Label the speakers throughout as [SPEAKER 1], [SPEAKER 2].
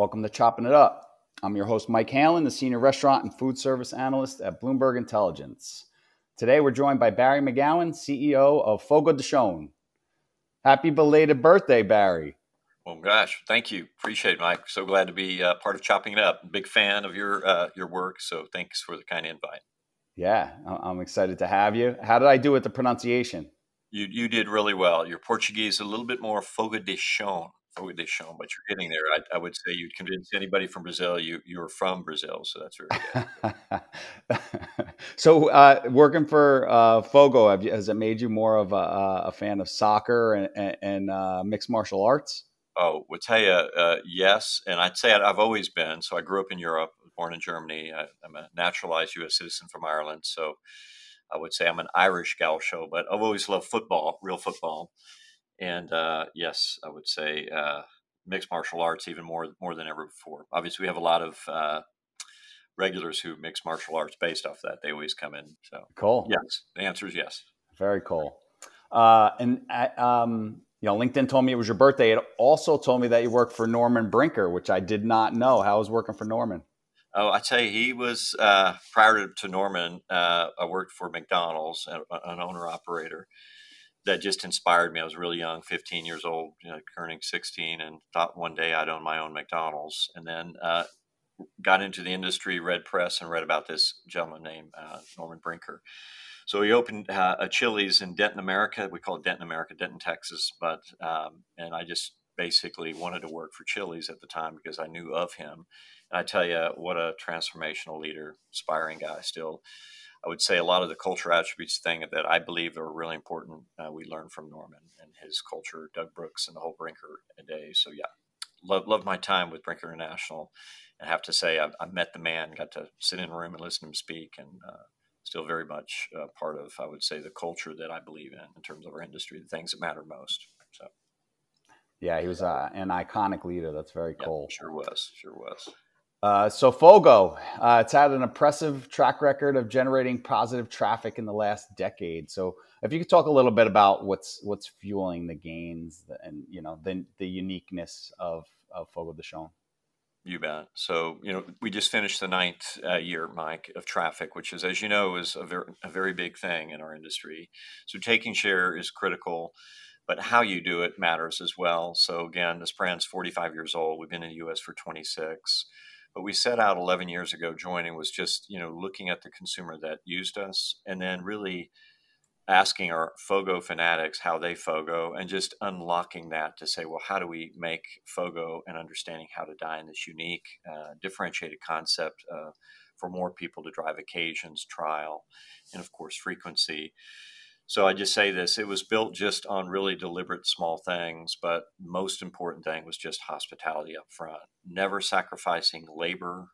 [SPEAKER 1] Welcome to Chopping It Up. I'm your host, Mike Halen, the Senior Restaurant and Food Service Analyst at Bloomberg Intelligence. Today, we're joined by Barry McGowan, CEO of Fogo de Chão. Happy belated birthday, Barry.
[SPEAKER 2] Well, gosh, thank you. Appreciate it, Mike. So glad to be uh, part of Chopping It Up. Big fan of your uh, your work, so thanks for the kind invite.
[SPEAKER 1] Yeah, I'm excited to have you. How did I do with the pronunciation?
[SPEAKER 2] You you did really well. Your Portuguese is a little bit more fogo de chão what they show, but you're getting there. I, I, would say you'd convince anybody from Brazil you you're from Brazil, so that's
[SPEAKER 1] very good. so, uh, working for uh, Fogo, have you, has it made you more of a, a fan of soccer and, and, and uh, mixed martial arts?
[SPEAKER 2] Oh, would tell you uh, yes, and I'd say I've always been. So I grew up in Europe, born in Germany. I, am a naturalized U.S. citizen from Ireland, so I would say I'm an Irish gaucho, but I've always loved football, real football. And uh, yes, I would say uh, mixed martial arts even more more than ever before. Obviously, we have a lot of uh, regulars who mix martial arts based off that. They always come in. So
[SPEAKER 1] cool.
[SPEAKER 2] Yes, the answer is yes.
[SPEAKER 1] Very cool. Uh, and uh, um, you know, LinkedIn told me it was your birthday. It also told me that you worked for Norman Brinker, which I did not know. How I was working for Norman?
[SPEAKER 2] Oh, I tell you, he was uh, prior to, to Norman. Uh, I worked for McDonald's, an owner operator, that just inspired me. I was really young, 15 years old, you know, turning 16, and thought one day I'd own my own McDonald's. And then uh, got into the industry, read press, and read about this gentleman named uh, Norman Brinker. So he opened uh, a Chili's in Denton, America. We call it Denton, America, Denton, Texas. But um, and I just basically wanted to work for Chili's at the time because I knew of him. And I tell you, what a transformational leader, inspiring guy still. I would say a lot of the culture attributes thing that I believe are really important. Uh, we learned from Norman and his culture, Doug Brooks, and the whole Brinker days. So yeah, love love my time with Brinker International, and have to say I, I met the man, got to sit in a room and listen to him speak, and uh, still very much uh, part of I would say the culture that I believe in in terms of our industry, the things that matter most. So.
[SPEAKER 1] Yeah, he was uh, an iconic leader. That's very cool.
[SPEAKER 2] Yeah, sure was. Sure was.
[SPEAKER 1] Uh, so Fogo, uh, it's had an impressive track record of generating positive traffic in the last decade. So if you could talk a little bit about what's what's fueling the gains and you know the the uniqueness of of Fogo de Chão.
[SPEAKER 2] You bet. So you know we just finished the ninth uh, year, Mike, of traffic, which is, as you know, is a very a very big thing in our industry. So taking share is critical but how you do it matters as well. So again, this brand's 45 years old. We've been in the U.S. for 26. But we set out 11 years ago joining was just, you know, looking at the consumer that used us and then really asking our Fogo fanatics how they Fogo and just unlocking that to say, well, how do we make Fogo and understanding how to dine this unique, uh, differentiated concept uh, for more people to drive occasions, trial, and of course, frequency. So I just say this: it was built just on really deliberate small things, but most important thing was just hospitality up front. Never sacrificing labor,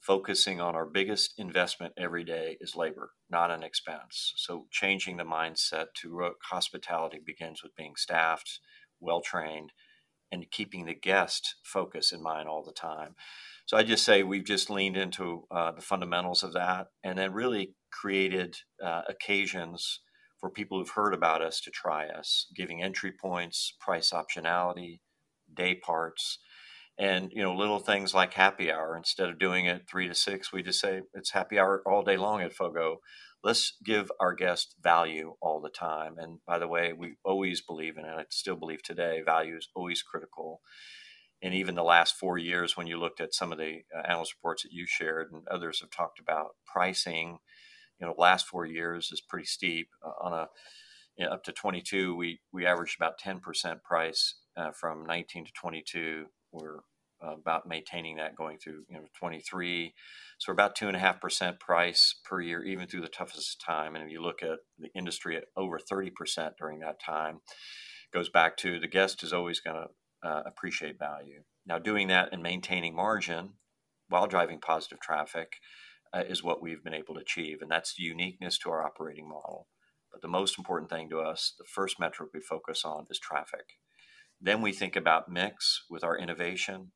[SPEAKER 2] focusing on our biggest investment every day is labor, not an expense. So changing the mindset to hospitality begins with being staffed, well trained, and keeping the guest focus in mind all the time. So I just say we've just leaned into uh, the fundamentals of that, and then really created uh, occasions for people who've heard about us to try us, giving entry points, price optionality, day parts, and you know little things like happy hour. Instead of doing it three to six, we just say it's happy hour all day long at Fogo. Let's give our guests value all the time. And by the way, we always believe in it. I still believe today value is always critical. And even the last four years, when you looked at some of the uh, analyst reports that you shared and others have talked about pricing you know last four years is pretty steep. Uh, on a you know, up to 22, we we averaged about 10% price uh, from 19 to 22. We're uh, about maintaining that going through you know 23. So we're about two and a half percent price per year, even through the toughest time. And if you look at the industry at over 30% during that time, goes back to the guest is always going to uh, appreciate value. Now, doing that and maintaining margin while driving positive traffic uh, is what we've been able to achieve. And that's the uniqueness to our operating model. But the most important thing to us, the first metric we focus on is traffic. Then we think about mix with our innovation,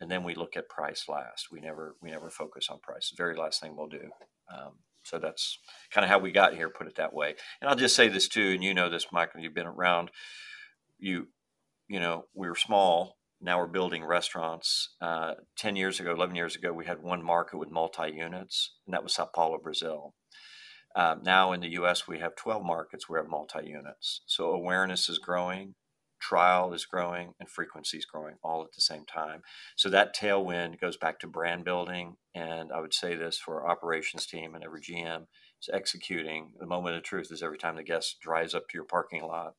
[SPEAKER 2] and then we look at price last. We never we never focus on price. The very last thing we'll do. Um, so that's kind of how we got here. Put it that way. And I'll just say this too, and you know this, Michael. You've been around. You, you know, we were small now we're building restaurants. Uh, 10 years ago, 11 years ago, we had one market with multi units, and that was Sao Paulo, Brazil. Um, now in the US, we have 12 markets where we have multi units. So awareness is growing, trial is growing, and frequency is growing all at the same time. So that tailwind goes back to brand building. And I would say this for our operations team and every GM is executing. The moment of truth is every time the guest drives up to your parking lot.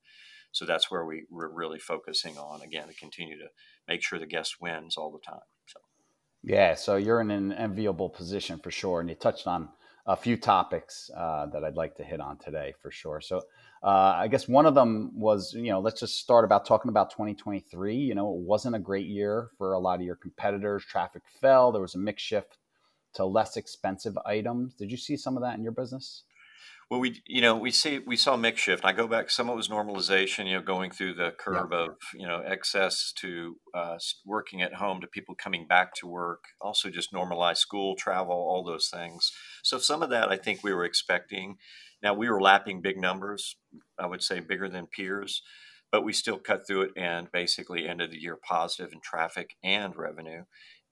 [SPEAKER 2] So that's where we, we're really focusing on, again, to continue to make sure the guest wins all the time. So.
[SPEAKER 1] Yeah, so you're in an enviable position for sure, and you touched on a few topics uh, that I'd like to hit on today for sure. So uh, I guess one of them was, you know, let's just start about talking about 2023. You know, it wasn't a great year for a lot of your competitors. Traffic fell. There was a mix shift to less expensive items. Did you see some of that in your business?
[SPEAKER 2] Well, we you know we see we saw mix shift. I go back. Some of it was normalization. You know, going through the curve yeah. of you know excess to uh, working at home to people coming back to work. Also, just normalize school travel, all those things. So some of that I think we were expecting. Now we were lapping big numbers. I would say bigger than peers, but we still cut through it and basically ended the year positive in traffic and revenue.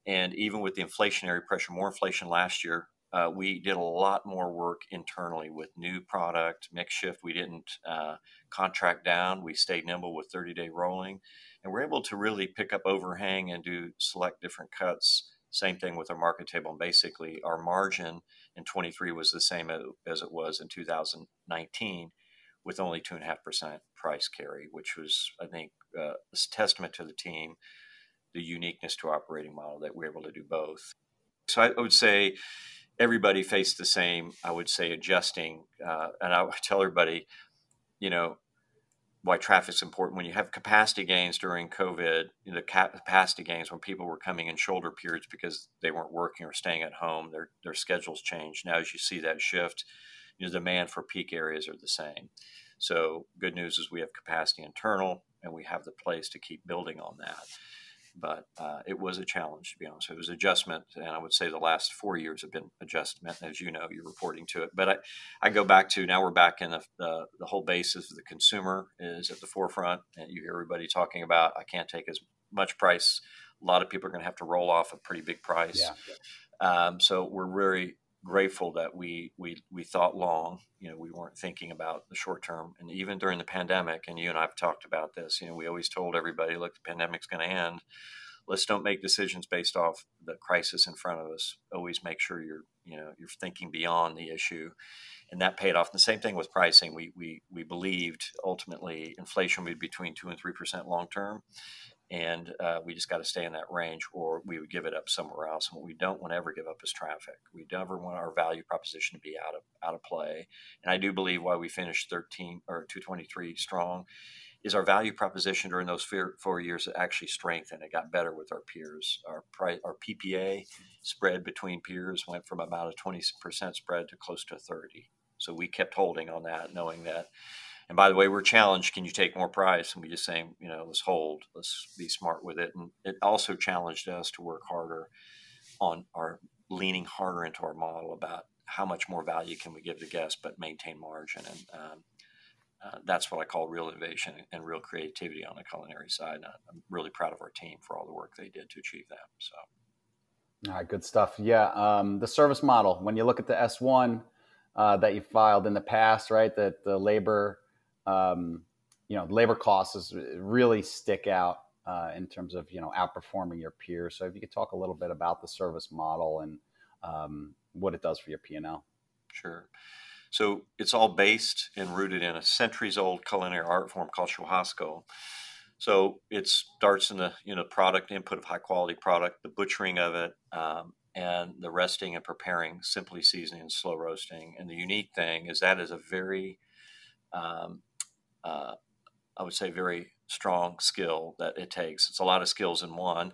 [SPEAKER 2] And even with the inflationary pressure, more inflation last year, uh, we did a lot more work internally with new product mix shift. We didn't uh, contract down. We stayed nimble with 30 day rolling, and we're able to really pick up overhang and do select different cuts. Same thing with our market table. And basically, our margin in 23 was the same as it was in 2019, with only two and a half percent price carry, which was, I think, uh, a testament to the team, the uniqueness to operating model that we're able to do both. So I would say everybody faced the same, I would say, adjusting. Uh, and I tell everybody, you know, why traffic's important. When you have capacity gains during COVID, you know, the capacity gains when people were coming in shoulder periods because they weren't working or staying at home, their their schedules changed. Now, as you see that shift, you know, demand for peak areas are the same. So, good news is we have capacity internal, and we have the place to keep building on that but uh, it was a challenge to be honest. It was adjustment, and I would say the last four years have been adjustment, as you know, you're reporting to it. But I, I go back to now we're back in the, the, the whole basis of the consumer is at the forefront, and you hear everybody talking about I can't take as much price. A lot of people are going to have to roll off a pretty big price. Yeah. Um, so we're very grateful that we we we thought long. You know, we weren't thinking about the short term, and even during the pandemic. And you and I've talked about this. You know, we always told everybody, look, the pandemic's going to end. Let's don't make decisions based off the crisis in front of us. Always make sure you're you know you're thinking beyond the issue, and that paid off. And the same thing with pricing. We we we believed ultimately inflation would be between two and three percent long term, and uh, we just got to stay in that range or we would give it up somewhere else. And what we don't want to ever give up is traffic. We never want our value proposition to be out of out of play. And i do believe why we finished 13 or 223 strong is our value proposition during those four, years actually strengthened. It got better with our peers. Our price our ppa spread between peers went from about a 20% spread to close to 30 so we kept holding on that knowing that and by the way, we're challenged. Can you take more price? And we just saying, you know, let's hold. Let's be smart with it. And it also challenged us to work harder on our leaning harder into our model about how much more value can we give the guest, but maintain margin. And um, uh, that's what I call real innovation and real creativity on the culinary side. And I'm really proud of our team for all the work they did to achieve that. So.
[SPEAKER 1] All right, good stuff. Yeah, um, the service model. When you look at the S1 uh, that you filed in the past, right, that the labor, um, you know, labor costs really stick out uh, in terms of you know outperforming your peers. So if you could talk a little bit about the service model and um, what it does for your P and L.
[SPEAKER 2] Sure. So it's all based and rooted in a centuries-old culinary art form called churrasco. So it starts in the you know product input of high quality product, the butchering of it, um, and the resting and preparing, simply seasoning and slow roasting. And the unique thing is that is a very, um, uh, I would say, very strong skill that it takes. It's a lot of skills in one.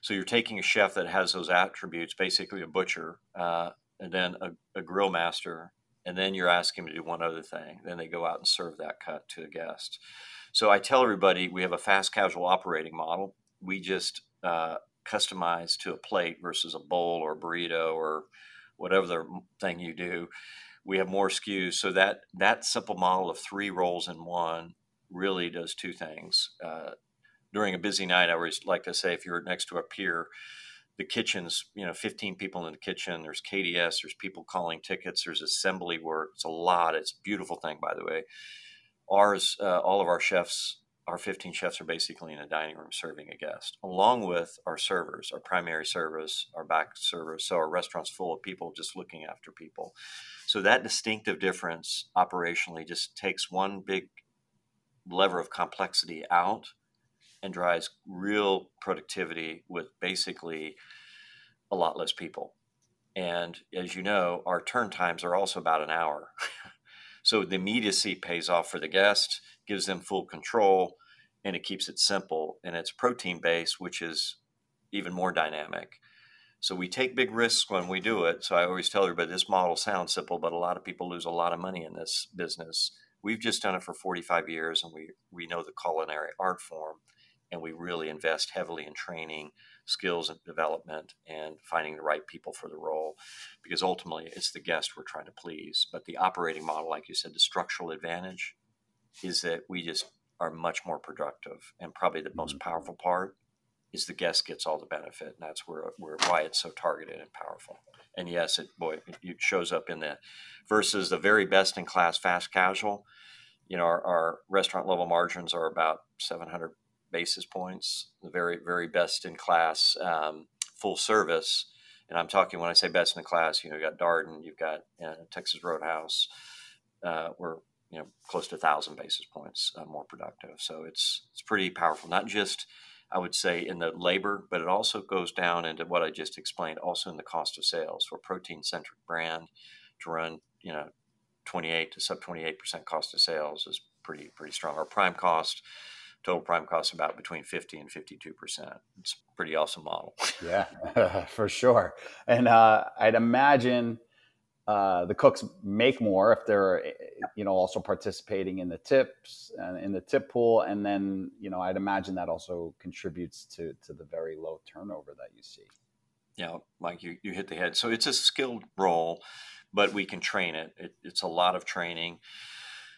[SPEAKER 2] So you're taking a chef that has those attributes, basically a butcher, uh, and then a, a grill master, and then you're asking them to do one other thing. Then they go out and serve that cut to a guest. So I tell everybody we have a fast casual operating model. We just uh, customize to a plate versus a bowl or burrito or whatever the thing you do. We have more SKUs, so that that simple model of three roles in one really does two things. Uh, during a busy night, I always like to say, if you're next to a peer, the kitchen's you know 15 people in the kitchen there's kds there's people calling tickets there's assembly work it's a lot it's a beautiful thing by the way ours uh, all of our chefs our 15 chefs are basically in a dining room serving a guest along with our servers our primary servers, our back servers. so our restaurant's full of people just looking after people so that distinctive difference operationally just takes one big lever of complexity out and drives real productivity with basically a lot less people. And as you know, our turn times are also about an hour. so the immediacy pays off for the guest, gives them full control, and it keeps it simple. And it's protein based, which is even more dynamic. So we take big risks when we do it. So I always tell everybody this model sounds simple, but a lot of people lose a lot of money in this business. We've just done it for 45 years and we, we know the culinary art form and we really invest heavily in training, skills and development, and finding the right people for the role, because ultimately it's the guest we're trying to please. But the operating model, like you said, the structural advantage is that we just are much more productive, and probably the most mm-hmm. powerful part is the guest gets all the benefit, and that's where, where why it's so targeted and powerful. And yes, it boy, it shows up in the versus the very best in class fast casual. You know, our, our restaurant level margins are about 700 basis points, the very, very best in class um, full service. And I'm talking when I say best in class, you know, you got Darden, you've got uh, Texas Roadhouse. Uh, we're you know close to a thousand basis points uh, more productive. So it's it's pretty powerful. Not just I would say in the labor, but it also goes down into what I just explained. Also in the cost of sales for protein centric brand to run you know 28 to sub 28 percent cost of sales is pretty pretty strong. Our prime cost total prime cost about between 50 and 52 percent it's a pretty awesome model
[SPEAKER 1] yeah for sure and uh, i'd imagine uh, the cooks make more if they're you know also participating in the tips and in the tip pool. And then you know i'd imagine that also contributes to to the very low turnover that you see.
[SPEAKER 2] Yeah mike you, you hit the head. So it's a skilled role but we can train it, it it's a lot of training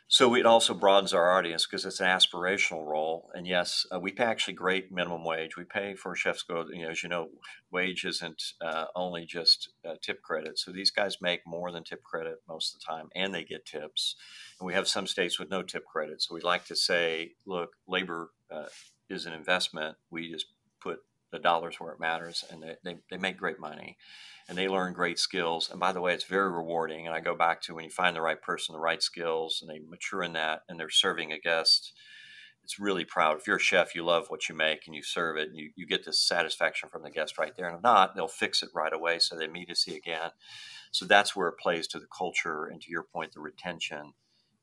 [SPEAKER 2] so it also broadens our audience because it's an aspirational role. And yes, uh, we pay actually great minimum wage. We pay for chefs go. You know, as you know, wage isn't uh, only just uh, tip credit. So these guys make more than tip credit most of the time, and they get tips. And we have some states with no tip credit. So we like to say, look, labor uh, is an investment. We just dollars where it matters, and they, they, they make great money and they learn great skills. And by the way, it's very rewarding. And I go back to when you find the right person, the right skills, and they mature in that, and they're serving a guest. It's really proud. If you're a chef, you love what you make and you serve it, and you, you get this satisfaction from the guest right there. And if not, they'll fix it right away so they meet us again. So that's where it plays to the culture and to your point, the retention.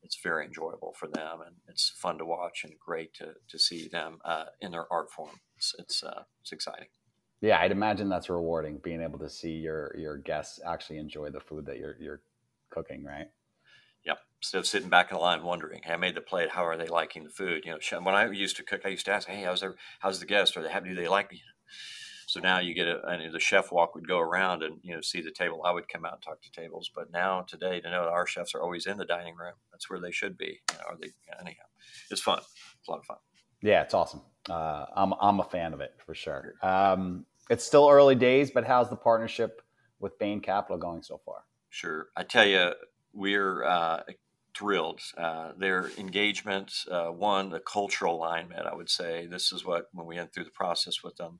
[SPEAKER 2] It's very enjoyable for them, and it's fun to watch and great to, to see them uh, in their art form. It's it's, uh, it's exciting
[SPEAKER 1] yeah, I'd imagine that's rewarding being able to see your your guests actually enjoy the food that you're you're cooking, right?
[SPEAKER 2] Yep. Instead of sitting back in the line wondering, hey, I made the plate. How are they liking the food? You know, when I used to cook, I used to ask, hey, how's their, how's the guest? Or they have, do they like me? So now you get a, and the chef walk would go around and you know see the table. I would come out and talk to tables, but now today to know that our chefs are always in the dining room, that's where they should be. You know, are they anyhow? It's fun. It's a lot of fun.
[SPEAKER 1] Yeah, it's awesome. Uh, I'm I'm a fan of it for sure. Um, it's still early days, but how's the partnership with Bain Capital going so far?
[SPEAKER 2] Sure, I tell you, we're uh, thrilled. Uh, their engagement, uh, one, the cultural alignment. I would say this is what when we went through the process with them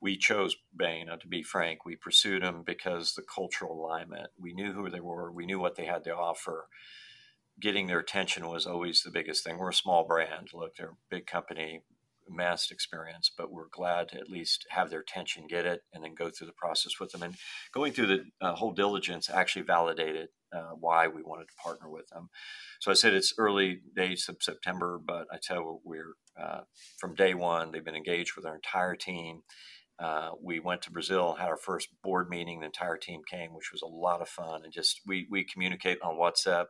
[SPEAKER 2] we chose Bain, uh, to be frank. We pursued them because the cultural alignment. We knew who they were. We knew what they had to offer. Getting their attention was always the biggest thing. We're a small brand. Look, they're a big company, mass experience, but we're glad to at least have their attention, get it, and then go through the process with them. And going through the uh, whole diligence actually validated uh, why we wanted to partner with them. So I said it's early days of September, but I tell you, we're uh, from day one, they've been engaged with our entire team uh, we went to Brazil, had our first board meeting. The entire team came, which was a lot of fun. And just we we communicate on WhatsApp,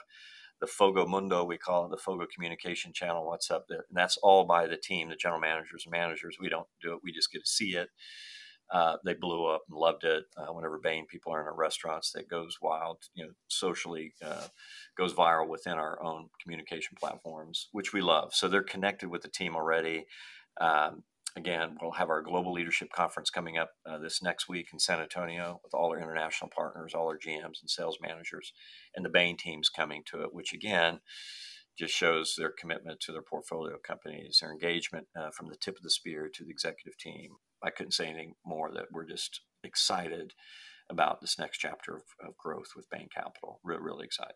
[SPEAKER 2] the Fogo Mundo we call it, the Fogo communication channel WhatsApp. There, and that's all by the team, the general managers and managers. We don't do it; we just get to see it. Uh, they blew up and loved it. Uh, whenever Bain people are in our restaurants, that goes wild. You know, socially uh, goes viral within our own communication platforms, which we love. So they're connected with the team already. Um, again, we'll have our global leadership conference coming up uh, this next week in San Antonio with all our international partners, all our GMs and sales managers, and the Bain teams coming to it, which again just shows their commitment to their portfolio companies, their engagement uh, from the tip of the spear to the executive team. I couldn't say anything more that we're just excited about this next chapter of, of growth with Bain Capital. Re- really excited.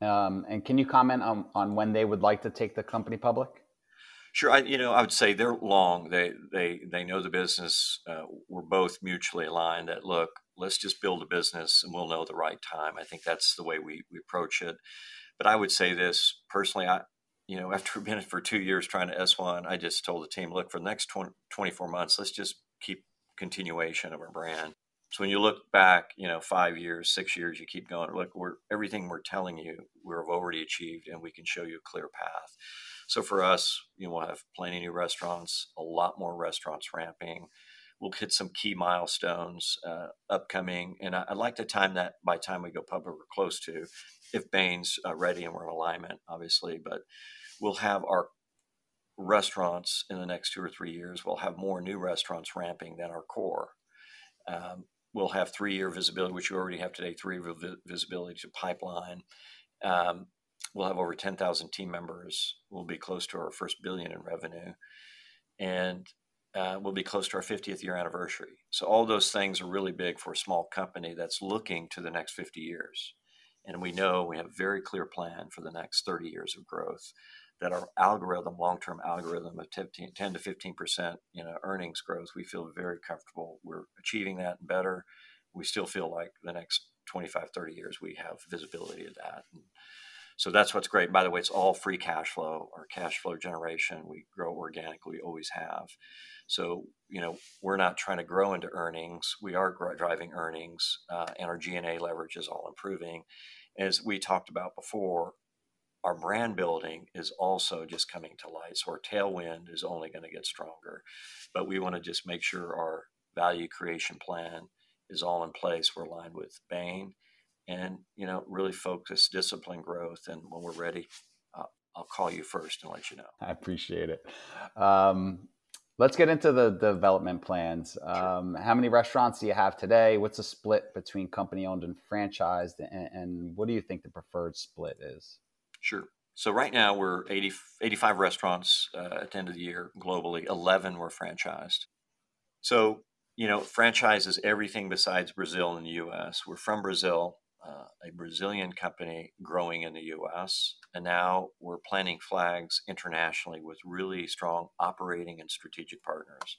[SPEAKER 1] Um, and can you comment on, on when they would like to take the company public?
[SPEAKER 2] Sure, I you know I would say they're long. They they they know the business. Uh, we're both mutually aligned. That look, let's just build a business, and we'll know the right time. I think that's the way we we approach it. But I would say this personally. I you know after being for two years trying to S one, I just told the team, look, for the next 20, 24 months, let's just keep continuation of our brand. So when you look back, you know, five years, six years, you keep going. Look, we're everything we're telling you, we've already achieved, and we can show you a clear path. So for us, you know, we'll have plenty new restaurants, a lot more restaurants ramping. We'll hit some key milestones uh, upcoming, and I, would like to time that by time we go public or close to, if Bain's uh, ready and we're in alignment, obviously. But we'll have our restaurants in the next two or three years. We'll have more new restaurants ramping than our core. Um, we'll have three-year visibility, which you already have today, three-year visibility to pipeline. Um, we'll have over 10,000 team members. We'll be close to our first billion in revenue. And uh, we'll be close to our 50th year anniversary. So, all those things are really big for a small company that's looking to the next 50 years. And we know we have a very clear plan for the next 30 years of growth. That our algorithm, long-term algorithm of 10, to 15 percent, you know, earnings growth, we feel very comfortable. We're achieving that and better. We still feel like the next 25, 30 years we have visibility of that. And, so that's what's great. By the way, it's all free cash flow or cash flow generation. We grow organically, we always have. So, you know, we're not trying to grow into earnings. We are driving earnings, uh, and our G&A leverage is all improving. As we talked about before, our brand building is also just coming to light. So our tailwind is only going to get stronger. But we want to just make sure our value creation plan is all in place. We're aligned with Bain and you know really focus discipline growth and when we're ready uh, i'll call you first and let you know.
[SPEAKER 1] I appreciate it. Um, let's get into the development plans. Um, how many restaurants do you have today? What's the split between company owned and franchised and, and, what do you think the preferred split is?
[SPEAKER 2] Sure. So right now we're 80, 85 restaurants uh, at the end of the year globally. 11 were franchised. So you know franchise is everything besides brazil and the us we're from brazil uh, a Brazilian company growing in the US. And now we're planting flags internationally with really strong operating and strategic partners.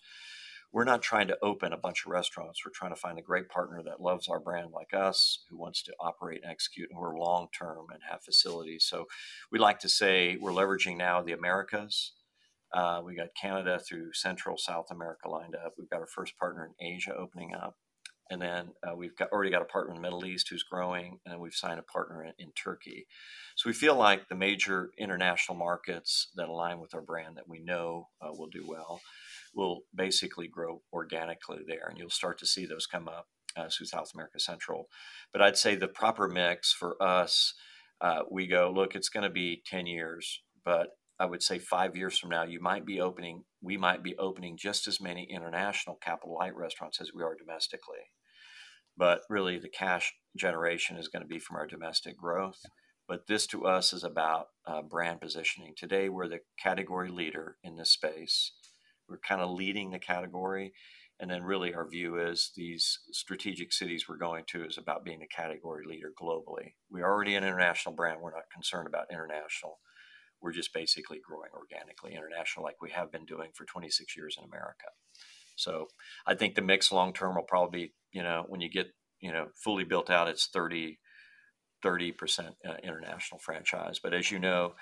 [SPEAKER 2] We're not trying to open a bunch of restaurants. We're trying to find a great partner that loves our brand like us, who wants to operate and execute, and we're long term and have facilities. So we like to say we're leveraging now the Americas. Uh, we got Canada through Central South America lined up. We've got our first partner in Asia opening up and then uh, we've got already got a partner in the Middle East who's growing, and we've signed a partner in, in, Turkey. So we feel like the major international markets that align with our brand that we know uh, will do well. will basically grow organically there, and you'll start to see those come up uh, through South America Central. But I'd say the proper mix for us, uh, we go look. It's going to be ten years, but I would say five years from now, you might be opening. We might be opening just as many international capital light restaurants as we are domestically. But really, the cash generation is going to be from our domestic growth. But this to us is about uh, brand positioning. Today, we're the category leader in this space. We're kind of leading the category. And then, really, our view is these strategic cities we're going to is about being the category leader globally. We're already an international brand. We're not concerned about international. We're just basically growing organically international, like we have been doing for 26 years in America. So I think the mix long term will probably you know, when you get, you know, fully built out, it's 30, 30% uh, international franchise. But as you know,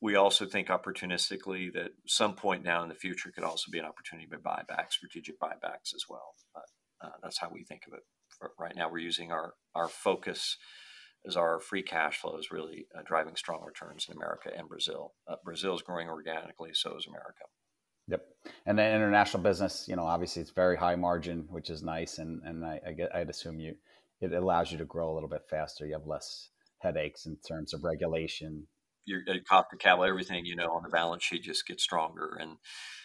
[SPEAKER 2] we also think opportunistically that some point now in the future could also be an opportunity to buy back, strategic buybacks as well. But uh, that's how we think of it. Right now, we're using our our focus as our free cash flow is really uh, driving strong returns in America and Brazil. Uh, Brazil is growing organically, so is America.
[SPEAKER 1] Yep, and the international business, you know, obviously it's very high margin, which is nice, and and I, I get, I'd assume you it allows you to grow a little bit faster. You have less headaches in terms of regulation,
[SPEAKER 2] your cost of capital, everything you know on the balance sheet just gets stronger. And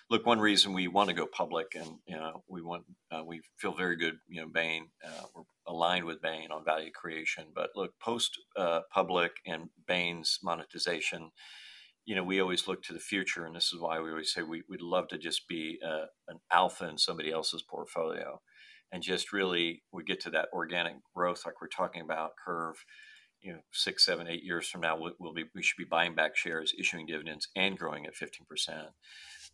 [SPEAKER 2] look, one reason we want to go public, and you know, we want uh, we feel very good. You know, Bain, uh, we're aligned with Bain on value creation. But look, post uh, public and Bain's monetization, you know, we always look to the future, and this is why we always say we, would love to just be uh, an alpha in somebody else's portfolio, and just really we get to that organic growth like we're talking about curve you know six, seven, eight years from now, we'll, be we should be buying back shares, issuing dividends, and growing at fifteen percent.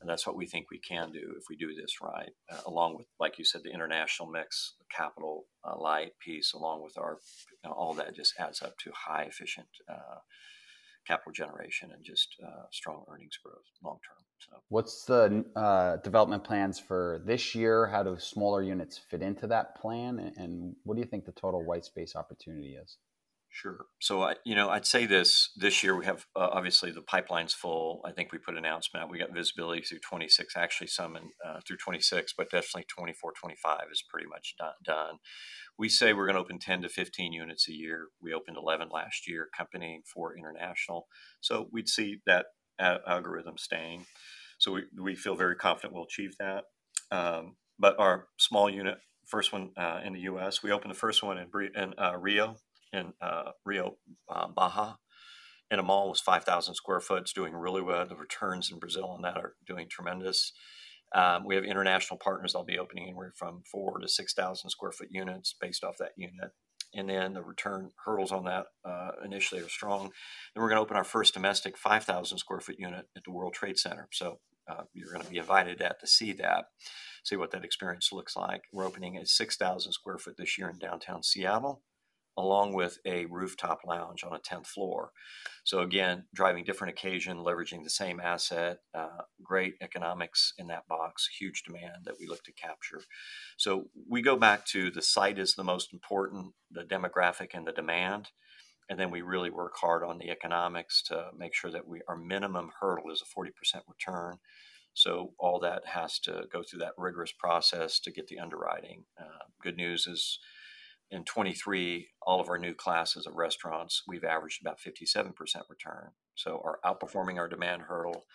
[SPEAKER 2] And that's what we think we can do if we do this right, uh, along with, like you said, the international mix, capital uh, light piece, along with our you know, all that just adds up to high efficient uh, capital generation and just uh, strong earnings growth long term. So,
[SPEAKER 1] what's the uh, development plans for this year? How do smaller units fit into that plan? And what do you think the total white space opportunity is?
[SPEAKER 2] Sure. So I, you know, I'd say this this year we have uh, obviously the pipeline's full. I think we put an announcement. We got visibility through 26, actually some in, uh, through 26, but definitely 24, 25 is pretty much done. done. We say we're going to open 10 to 15 units a year. We opened 11 last year, accompanying for international. So we'd see that a- algorithm staying. So we, we feel very confident we'll achieve that. Um, but our small unit, first one uh, in the U.S., we opened the first one in, in uh, Rio in uh, Rio uh, Baja. And a mall was 5,000 square foot. It's doing really well. The returns in Brazil on that are doing tremendous. Um, we have international partners I'll be opening anywhere from four to 6,000 square foot units based off that unit. And then the return hurdles on that uh, initially are strong. Then we're going to open our first domestic 5,000 square foot unit at the World Trade Center. So uh, you're going to be invited at to see that, see what that experience looks like. We're opening a 6,000 square foot this year in downtown Seattle along with a rooftop lounge on a 10th floor. So, again, driving different occasion, leveraging the same asset, uh, great economics in that box, huge demand that we look to capture. So, we go back to the site is the most important, the demographic and the demand. And then we really work hard on the economics to make sure that we our minimum hurdle is a 40% return. So all that has to go through that rigorous process to get the underwriting. Uh, good news is in 23, all of our new classes of restaurants, we've averaged about 57% return. So are outperforming our demand hurdle.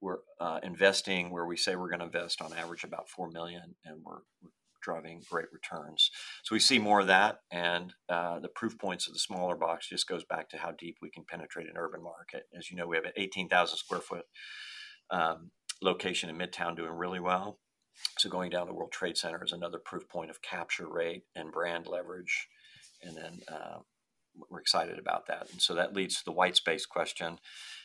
[SPEAKER 2] We're uh, investing where we say we're going to invest on average about 4 million and we're, we're driving great returns. So we see more of that. And uh, the proof points of the smaller box just goes back to how deep we can penetrate an urban market. As you know, we have an 18,000 square foot um, location in Midtown doing really well. So going down the World Trade Center is another proof point of capture rate and brand leverage. And then uh, we're excited about that. And so that leads to the white space question.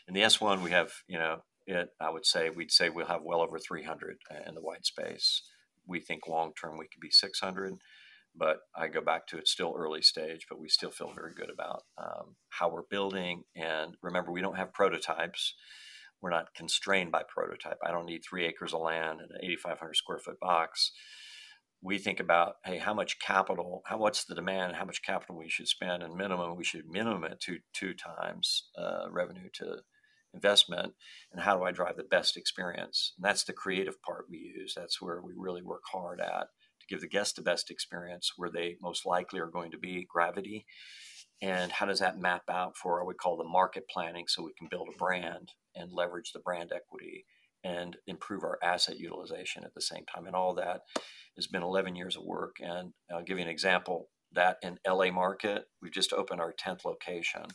[SPEAKER 2] In the S1, we have, you know, it, I would say, we'd say we'll have well over 300 in the white space. We think long term we could be 600, but I go back to it's still early stage, but we still feel very good about um, how we're building. And remember, we don't have prototypes we're not constrained by prototype. I don't need three acres of land and an 8,500 square foot box. We think about, hey, how much capital, how what's the demand, how much capital we should spend, and minimum we should minimum it to two times uh, revenue to investment and how do I drive the best experience? And that's the creative part we use. That's where we really work hard at to give the guest the best experience where they most likely are going to be gravity. And how does that map out for what we call the market planning so we can build a brand and leverage the brand equity and improve our asset utilization at the same time? And all that has been 11 years of work. And I'll give you an example that in LA market, we've just opened our 10th location.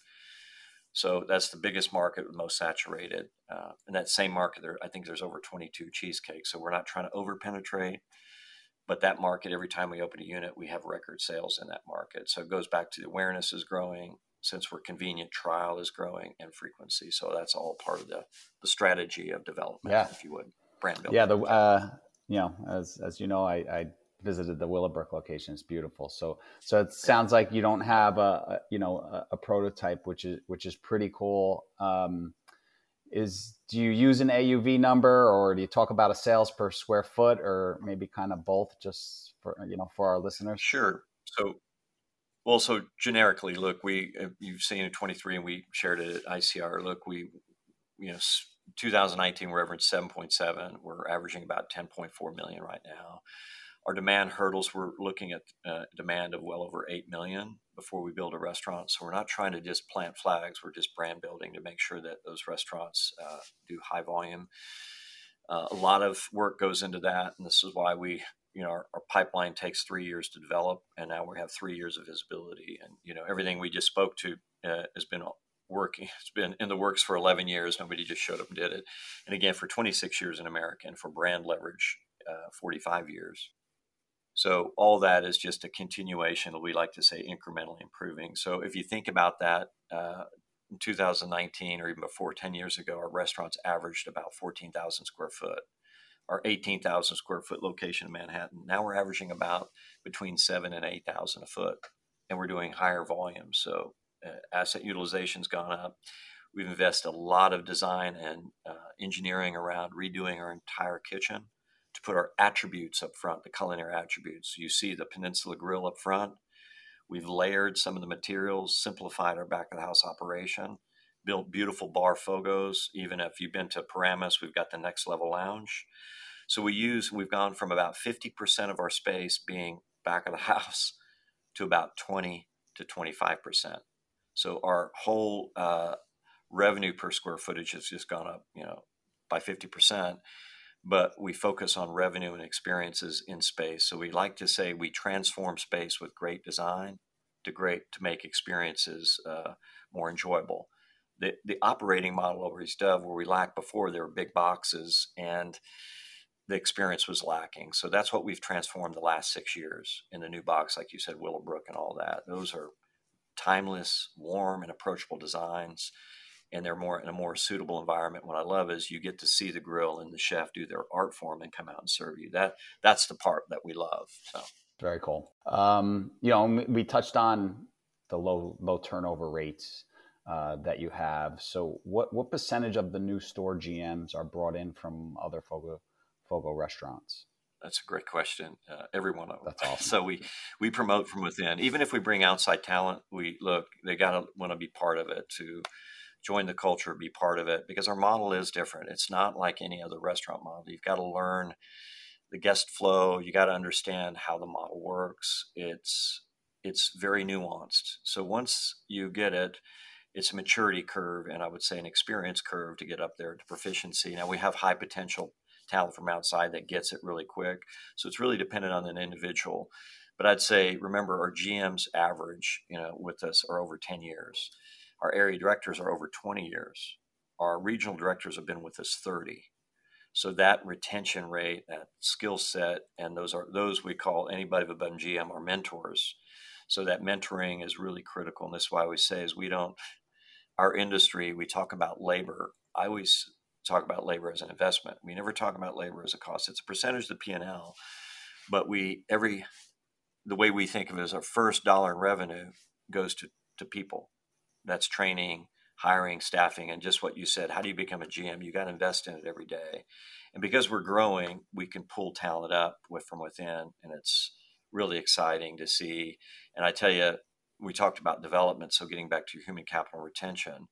[SPEAKER 2] So that's the biggest market, the most saturated. Uh, in that same market, there I think there's over 22 cheesecakes. So we're not trying to over penetrate, but that market, every time we open a unit, we have record sales in that market. So it goes back to the awareness is growing, since we're convenient, trial is growing, and frequency. So that's all part of the the strategy of development,
[SPEAKER 1] yeah.
[SPEAKER 2] if you would, brand building.
[SPEAKER 1] Yeah, the uh, you know, as as you know, I, I visited the Willowbrook location. It's beautiful. So so it sounds like you don't have a, a you know a, a, prototype, which is which is pretty cool. Um, is do you use an AUV number, or do you talk about a sales per square foot, or maybe kind of both, just for you know for our listeners?
[SPEAKER 2] Sure. So. Well, so generically, look, we uh, you've seen in 23, and we shared it at ICR. Look, we, you know, 2019 we're averaging 7.7. We're averaging about 10.4 million right now our demand hurdles we're looking at uh, demand of well over 8 million before we build a restaurant so we're not trying to just plant flags we're just brand building to make sure that those restaurants uh, do high volume uh, a lot of work goes into that and this is why we you know our, our, pipeline takes three years to develop and now we have three years of visibility and you know everything we just spoke to uh, has been working it's been in the works for 11 years nobody just showed up and did it and again for 26 years in america and for brand leverage uh, 45 years so all that is just a continuation, we like to say incrementally improving. So if you think about that, uh, in 2019 or even before 10 years ago, our restaurants averaged about 14,000 square foot. Our 18,000 square foot location in Manhattan, now we're averaging about between seven and 8,000 a foot, and we're doing higher volumes. So uh, asset utilization's gone up. We've invested a lot of design and uh, engineering around redoing our entire kitchen to put our attributes up front, the culinary attributes. You see the Peninsula Grill up front. We've layered some of the materials, simplified our back of the house operation, built beautiful bar fogos. Even if you've been to Paramus, we've got the next level lounge. So we use, we've gone from about 50% of our space being back of the house to about 20 to 25%. So our whole uh, revenue per square footage has just gone up, you know, by 50% but we focus on revenue and experiences in space. So we like to say we transform space with great design to great to make experiences uh, more enjoyable. The the operating model over East Dove, where we lacked before, there were big boxes and the experience was lacking. So that's what we've transformed the last six years in the new box, like you said, Willowbrook and all that. Those are timeless, warm, and approachable designs and they're more in a more suitable environment. What I love is you get to see the grill and the chef do their art form and come out and serve you. That that's the part that we love. So
[SPEAKER 1] very cool. Um, you know, we touched on the low low turnover rates uh, that you have. So what what percentage of the new store GMs are brought in from other Fogo Fogo restaurants?
[SPEAKER 2] That's a great question. Uh, every one of them.
[SPEAKER 1] That's awesome.
[SPEAKER 2] So we we promote from within. Even if we bring outside talent, we look. They gotta want to be part of it to join the culture, be part of it, because our model is different. It's not like any other restaurant model. You've got to learn the guest flow. You got to understand how the model works. It's it's very nuanced. So once you get it, it's a maturity curve, and I would say an experience curve to get up there to proficiency. Now we have high potential talent from outside that gets it really quick. So it's really dependent on an individual. But I'd say remember our GMs average, you know, with us are over 10 years. Our area directors are over 20 years. Our regional directors have been with us 30. So that retention rate, that skill set, and those are those we call anybody above GM are mentors. So that mentoring is really critical, and this is why we say is we don't our industry we talk about labor. I always talk about labor as an investment. We never talk about labor as a cost. It's a percentage of the P and L, but we every the way we think of it is our first dollar in revenue goes to to people that's training, hiring, staffing, and just what you said. How do you become a GM? You got to invest in it every day. And because we're growing, we can pull talent up with from within, and it's really exciting to see. And I tell you, we talked about development. So getting back to human capital retention,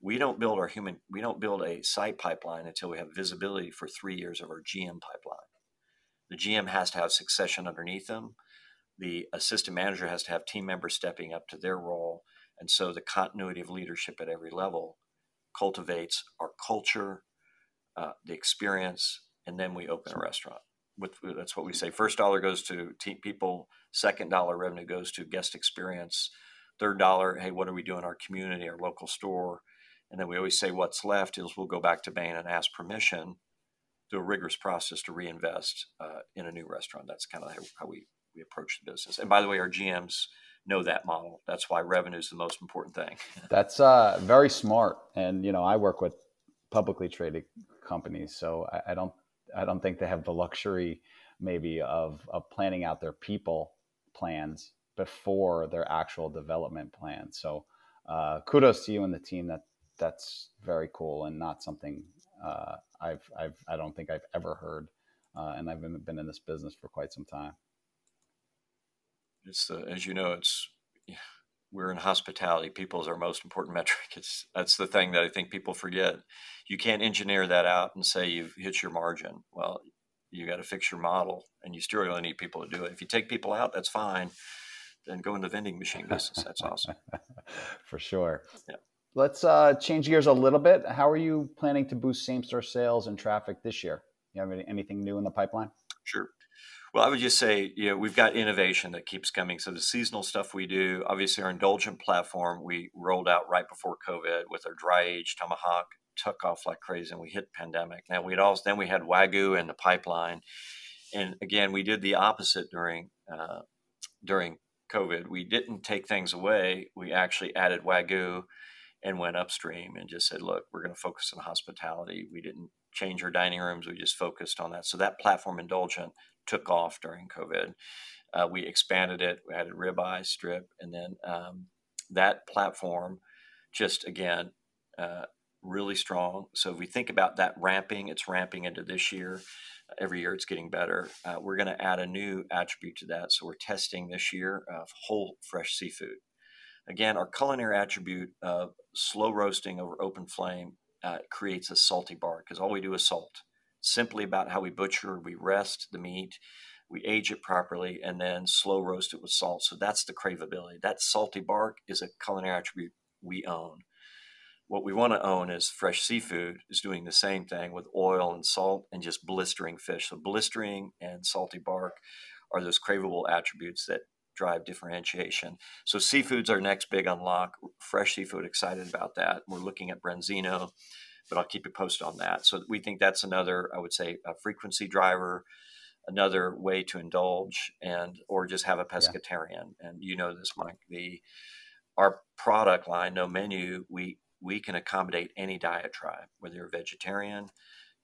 [SPEAKER 2] we don't build our human we don't build a site pipeline until we have visibility for three years of our gm pipeline. The gm has to have succession underneath them. The assistant manager has to have team members stepping up to their role. And so the continuity of leadership at every level cultivates our culture uh, the experience and then we open a restaurant. With that's what we say. First dollar goes to people second dollar revenue goes to guest experience third dollar hey what are we doing our community our local store and then we always say what's left is we'll go back to Bain and ask permission through a rigorous process to reinvest uh, in a new restaurant. That's kind of how we, we approach the business. And by the way, our GMs know that model. That's why revenue is the most important thing.
[SPEAKER 1] That's uh, very smart. And, you know, I work with publicly traded companies, so I, I don't I don't think they have the luxury maybe of, of planning out their people plans before their actual development plan. So uh, kudos to you and the team that that's very cool and not something uh, I've, I've, I don't think I've ever heard. Uh, and I've been, in this business for quite some time.
[SPEAKER 2] It's the, as you know, it's, we're in hospitality. People is our most important metric. It's, that's the thing that I think people forget. You can't engineer that out and say you've hit your margin. Well, you got to fix your model and you still really need people to do it. If you take people out, that's fine. Then go in the vending machine business. That's awesome.
[SPEAKER 1] for sure.
[SPEAKER 2] Yeah.
[SPEAKER 1] Let's uh, change gears a little bit. How are you planning to boost same store sales and traffic this year? You have any, anything new in the pipeline?
[SPEAKER 2] Sure. Well, I would just say, you know, we've got innovation that keeps coming. So the seasonal stuff we do, obviously our indulgent platform we rolled out right before COVID with our dry age tomahawk, took off like crazy, and we hit pandemic. Now we'd also then we had wagyu and the pipeline, and again we did the opposite during uh, during COVID. We didn't take things away. We actually added wagyu and went upstream and just said, look, we're going to focus on hospitality. We didn't change our dining rooms. We just focused on that. So that platform indulgent took off during COVID. Uh, we expanded it. We added ribeye strip, and then um, that platform just again uh, really strong. So if we think about that ramping, it's ramping into this year. Every year it's getting better. Uh, we're going to add a new attribute to that. So we're testing this year of whole fresh seafood. Again, our culinary attribute of slow roasting over open flame uh, creates a salty bark because all we do is salt. Simply about how we butcher, we rest the meat, we age it properly, and then slow roast it with salt. So that's the craveability. That salty bark is a culinary attribute we own. What we want to own is fresh seafood is doing the same thing with oil and salt and just blistering fish. So blistering and salty bark are those craveable attributes that drive differentiation. So seafood's our next big unlock. Fresh seafood, excited about that. We're looking at Branzino, but I'll keep you posted on that. So we think that's another, I would say, a frequency driver, another way to indulge and or just have a pescatarian. Yeah. And you know this, Mike. The our product line, no menu, we we can accommodate any diet tribe, whether you're vegetarian,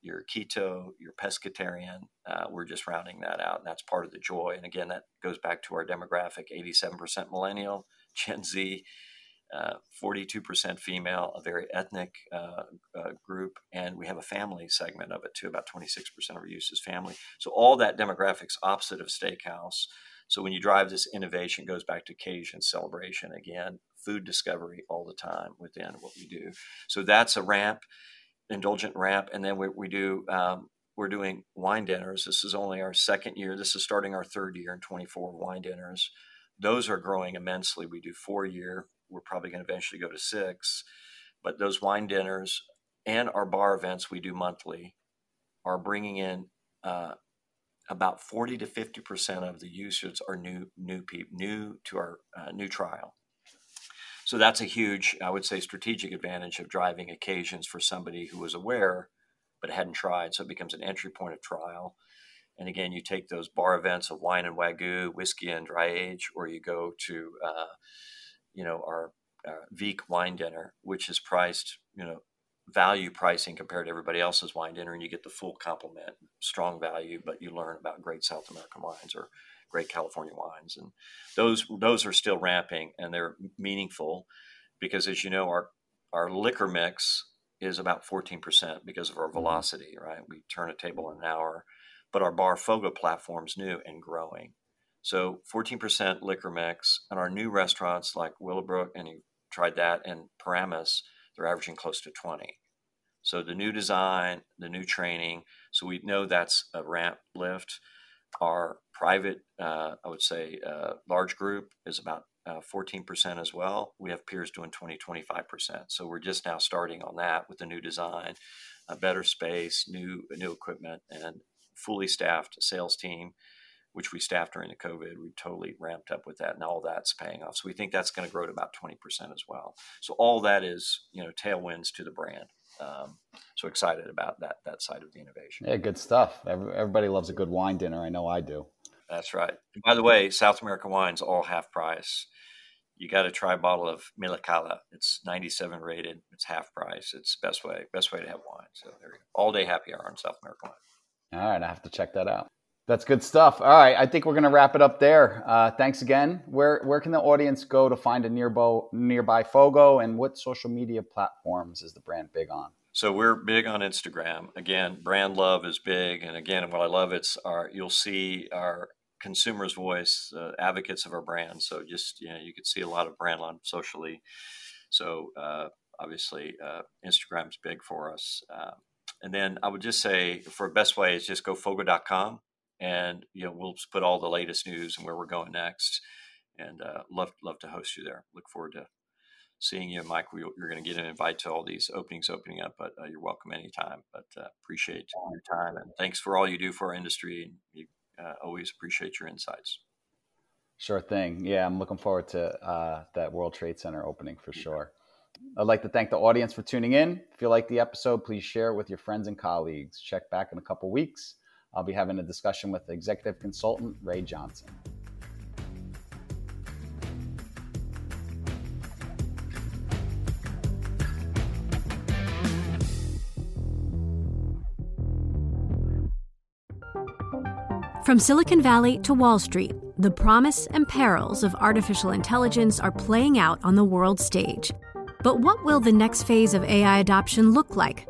[SPEAKER 2] you're keto, you're pescatarian. Uh, we're just rounding that out, and that's part of the joy. And again, that goes back to our demographic: 87% millennial, Gen Z, uh, 42% female, a very ethnic uh, uh, group, and we have a family segment of it too. About 26% of our use is family. So all that demographics opposite of steakhouse. So when you drive this innovation, goes back to occasion, celebration again, food discovery all the time within what we do. So that's a ramp indulgent ramp, and then we, we do um, we're doing wine dinners. This is only our second year. This is starting our third year in 24 wine dinners. Those are growing immensely. We do four year. We're probably going to eventually go to six, but those wine dinners and our bar events we do monthly are bringing in uh, about 40 to 50 percent of the users are new new people new to our uh, new trial so that's a huge, I would say, strategic advantage of driving occasions for somebody who was aware but hadn't tried. So it becomes an entry point of trial. And again, you take those bar events of wine and wagyu, whiskey and dry age, or you go to, uh, you know, our uh, wine dinner, which is priced, you know, value pricing compared to everybody else's wine dinner, and you get the full complement, strong value, but you learn about great South American wines or great California wines, and those those are still ramping and they're meaningful because, as you know, our our liquor mix is about 14% because of our mm-hmm. velocity, right? We turn a table in an hour, but our bar Fogo platform's new and growing. So 14% liquor mix, and our new restaurants like Willowbrook, and you tried that, and Paramus, they're averaging close to 20. So the new design, the new training, so we know that's a ramp lift. Our private, uh, I would say, uh, large group is about uh, 14% as well. We have peers doing 20, 25%. So we're just now starting on that with a new design, a better space, new new equipment, and fully staffed sales team, which we staffed during the COVID. We totally ramped up with that, and all that's paying off. So we think that's going to grow to about 20% as well. So all that is, you know, tailwinds to the brand. Um, so excited about that that side of the innovation.
[SPEAKER 1] Yeah, good stuff. Everybody loves a good wine dinner. I know I do.
[SPEAKER 2] That's right. And by the way, South American wines all half price. You got to try a bottle of Milicala. It's 97 rated. It's half price. It's best way best way to have wine. So there you go. All day happy hour on South American wine.
[SPEAKER 1] All right, I have to check that out. That's good stuff. All right, I think we're going to wrap it up there. Uh, thanks again. Where where can the audience go to find a nearby nearby Fogo, and what social media platforms is the brand big on?
[SPEAKER 2] So we're big on Instagram. Again, brand love is big, and again, what I love it's our you'll see our consumers' voice, uh, advocates of our brand. So just you know, you could see a lot of brand love socially. So uh, obviously, uh, Instagram's big for us. Uh, and then I would just say, for best way is just go fogo.com and you know we'll put all the latest news and where we're going next. And uh, love love to host you there. Look forward to seeing you, Mike. We, you're going to get an invite to all these openings opening up, but uh, you're welcome anytime. But uh, appreciate your time and thanks for all you do for our industry. And you uh, always appreciate your insights.
[SPEAKER 1] Sure thing. Yeah, I'm looking forward to uh, that World Trade Center opening for sure. I'd like to thank the audience for tuning in. If you like the episode, please share it with your friends and colleagues. Check back in a couple weeks. I'll be having a discussion with executive consultant Ray Johnson.
[SPEAKER 3] From Silicon Valley to Wall Street, the promise and perils of artificial intelligence are playing out on the world stage. But what will the next phase of AI adoption look like?